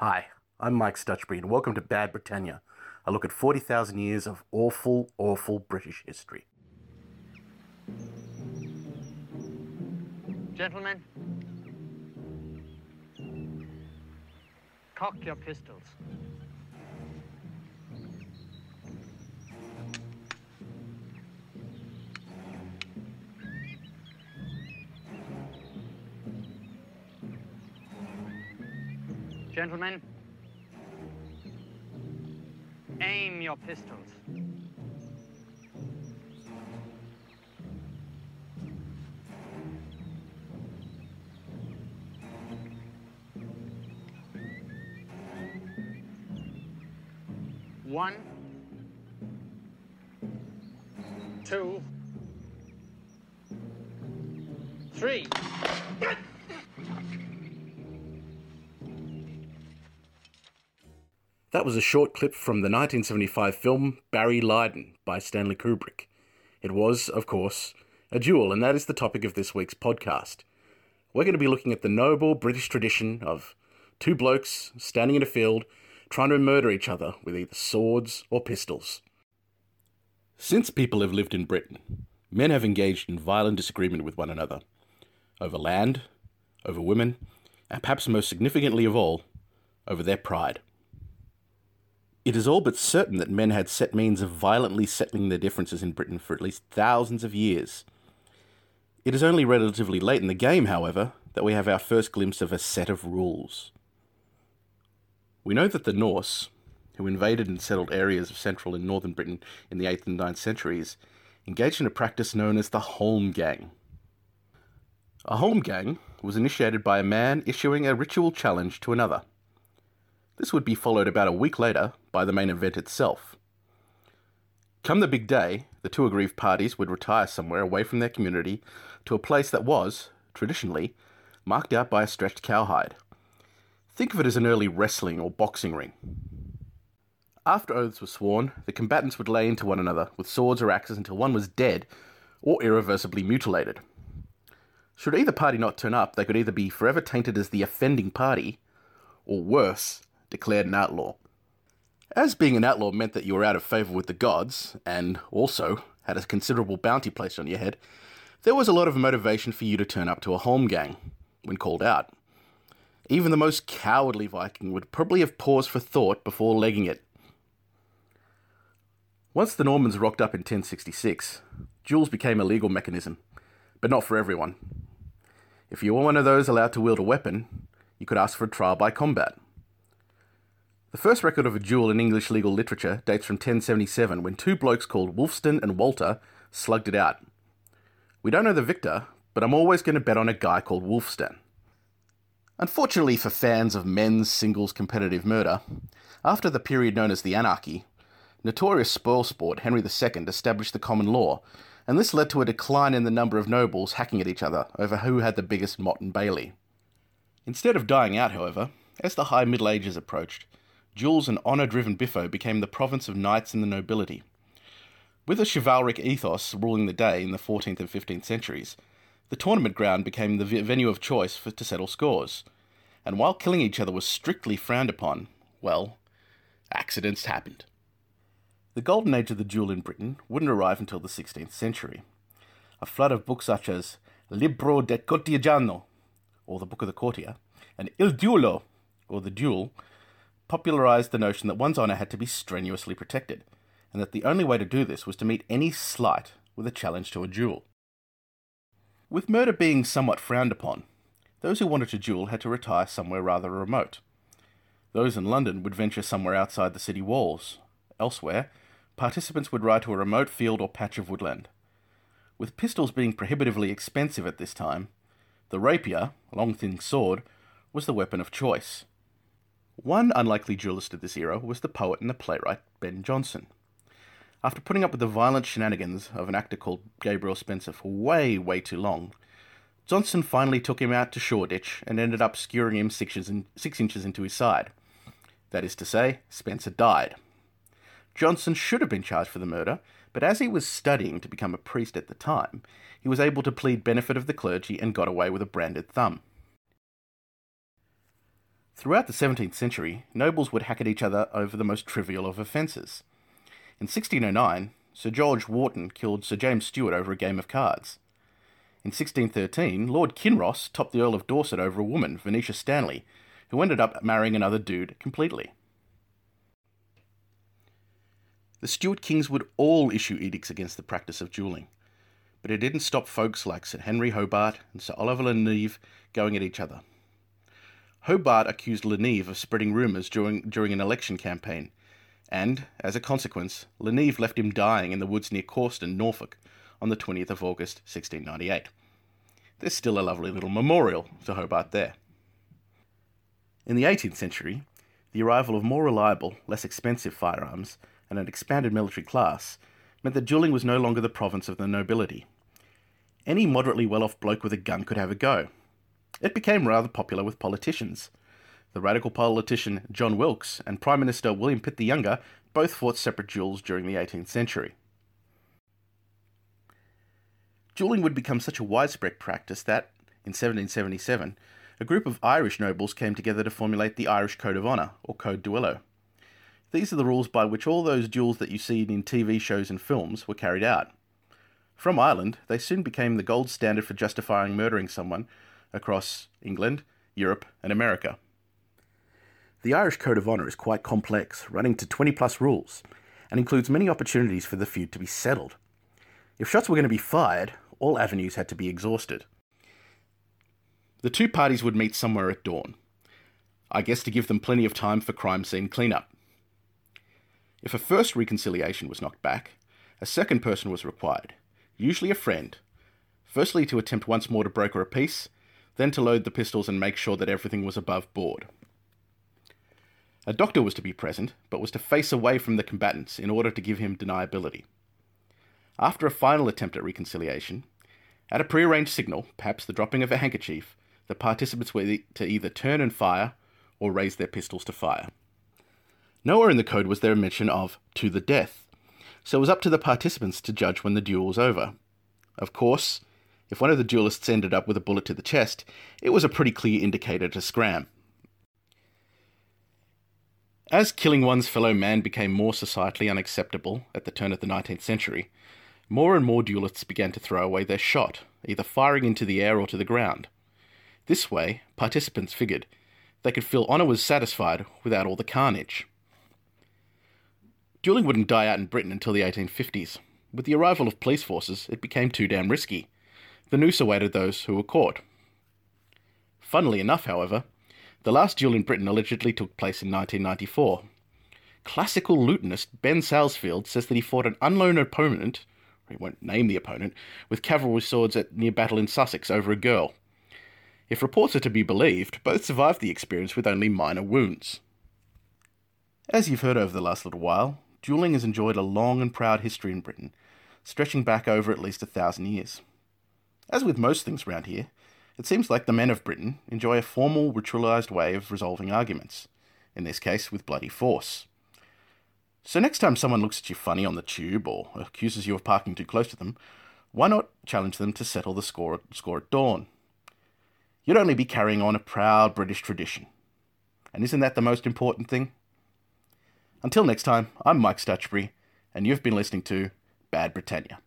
Hi, I'm Mike Stutchbury, and welcome to Bad Britannia, a look at 40,000 years of awful, awful British history. Gentlemen, cock your pistols. Gentlemen, aim your pistols. One, two, three. That was a short clip from the 1975 film Barry Lyndon by Stanley Kubrick. It was, of course, a duel, and that is the topic of this week's podcast. We're going to be looking at the noble British tradition of two blokes standing in a field trying to murder each other with either swords or pistols. Since people have lived in Britain, men have engaged in violent disagreement with one another over land, over women, and perhaps most significantly of all, over their pride. It is all but certain that men had set means of violently settling their differences in Britain for at least thousands of years. It is only relatively late in the game, however, that we have our first glimpse of a set of rules. We know that the Norse, who invaded and settled areas of central and northern Britain in the 8th and 9th centuries, engaged in a practice known as the Holmgang. A Holmgang was initiated by a man issuing a ritual challenge to another. This would be followed about a week later by the main event itself. Come the big day, the two aggrieved parties would retire somewhere away from their community to a place that was, traditionally, marked out by a stretched cowhide. Think of it as an early wrestling or boxing ring. After oaths were sworn, the combatants would lay into one another with swords or axes until one was dead or irreversibly mutilated. Should either party not turn up, they could either be forever tainted as the offending party, or worse, declared an outlaw. As being an outlaw meant that you were out of favour with the gods, and also had a considerable bounty placed on your head, there was a lot of motivation for you to turn up to a holmgang when called out. Even the most cowardly Viking would probably have paused for thought before legging it. Once the Normans rocked up in 1066, duels became a legal mechanism, but not for everyone. If you were one of those allowed to wield a weapon, you could ask for a trial by combat. The first record of a duel in English legal literature dates from 1077 when two blokes called Wulfstan and Walter slugged it out. We don't know the victor, but I'm always going to bet on a guy called Wulfstan. Unfortunately for fans of men's singles competitive murder, after the period known as the Anarchy, notorious spoilsport Henry II established the common law, and this led to a decline in the number of nobles hacking at each other over who had the biggest motte and bailey. Instead of dying out, however, as the High Middle Ages approached, duels and honour driven biffo became the province of knights and the nobility. With a chivalric ethos ruling the day in the 14th and 15th centuries, the tournament ground became the venue of choice for, to settle scores. And while killing each other was strictly frowned upon, well, accidents happened. The golden age of the duel in Britain wouldn't arrive until the 16th century. A flood of books such as Libro de Cortegiano, or the Book of the Courtier, and Il Duello, or the Duel, popularized the notion that one's honor had to be strenuously protected, and that the only way to do this was to meet any slight with a challenge to a duel. With murder being somewhat frowned upon, those who wanted to duel had to retire somewhere rather remote. Those in London would venture somewhere outside the city walls. Elsewhere, participants would ride to a remote field or patch of woodland. With pistols being prohibitively expensive at this time, the rapier, a long thin sword, was the weapon of choice. One unlikely duelist of this era was the poet and the playwright Ben Jonson. After putting up with the violent shenanigans of an actor called Gabriel Spencer for way, way too long, Jonson finally took him out to Shoreditch and ended up skewering him six inches, in, six inches into his side. That is to say, Spencer died. Jonson should have been charged for the murder, but as he was studying to become a priest at the time, he was able to plead benefit of the clergy and got away with a branded thumb. Throughout the 17th century, nobles would hack at each other over the most trivial of offences. In 1609, Sir George Wharton killed Sir James Stewart over a game of cards. In 1613, Lord Kinross topped the Earl of Dorset over a woman, Venetia Stanley, who ended up marrying another dude completely. The Stuart kings would all issue edicts against the practice of duelling, but it didn't stop folks like Sir Henry Hobart and Sir Oliver Le Neve going at each other. Hobart accused Le Neve of spreading rumours during, during an election campaign, and, as a consequence, Le Neve left him dying in the woods near Cawston, Norfolk, on the 20th of August 1698. There's still a lovely little memorial to Hobart there. In the 18th century, the arrival of more reliable, less expensive firearms and an expanded military class meant that dueling was no longer the province of the nobility. Any moderately well off bloke with a gun could have a go. It became rather popular with politicians. The radical politician John Wilkes and Prime Minister William Pitt the Younger both fought separate duels during the 18th century. Dueling would become such a widespread practice that, in 1777, a group of Irish nobles came together to formulate the Irish Code of Honour, or Code Duello. These are the rules by which all those duels that you see in TV shows and films were carried out. From Ireland, they soon became the gold standard for justifying murdering someone across England, Europe, and America. The Irish Code of Honour is quite complex, running to 20 plus rules, and includes many opportunities for the feud to be settled. If shots were going to be fired, all avenues had to be exhausted. The two parties would meet somewhere at dawn, I guess to give them plenty of time for crime scene cleanup. If a first reconciliation was knocked back, a second person was required, usually a friend, firstly to attempt once more to broker a peace, then to load the pistols and make sure that everything was above board. A doctor was to be present, but was to face away from the combatants in order to give him deniability. After a final attempt at reconciliation, at a prearranged signal, perhaps the dropping of a handkerchief, the participants were to either turn and fire or raise their pistols to fire. Nowhere in the code was there a mention of to the death, so it was up to the participants to judge when the duel was over. Of course, if one of the duelists ended up with a bullet to the chest, it was a pretty clear indicator to scram. As killing one's fellow man became more societally unacceptable at the turn of the 19th century, more and more duelists began to throw away their shot, either firing into the air or to the ground. This way, participants figured they could feel honour was satisfied without all the carnage. Dueling wouldn't die out in Britain until the 1850s. With the arrival of police forces, it became too damn risky. The noose awaited those who were caught. Funnily enough, however, the last duel in Britain allegedly took place in 1994. Classical lutenist Ben Salfield says that he fought an unknown opponent, he won't name the opponent, with cavalry swords at near battle in Sussex over a girl. If reports are to be believed, both survived the experience with only minor wounds. As you've heard over the last little while, dueling has enjoyed a long and proud history in Britain, stretching back over at least a thousand years. As with most things round here, it seems like the men of Britain enjoy a formal, ritualised way of resolving arguments, in this case with bloody force. So next time someone looks at you funny on the tube or accuses you of parking too close to them, why not challenge them to settle the score, score at dawn? you'd only be carrying on a proud British tradition. And isn't that the most important thing? Until next time, I'm Mike Stutchbury, and you've been listening to Bad Britannia.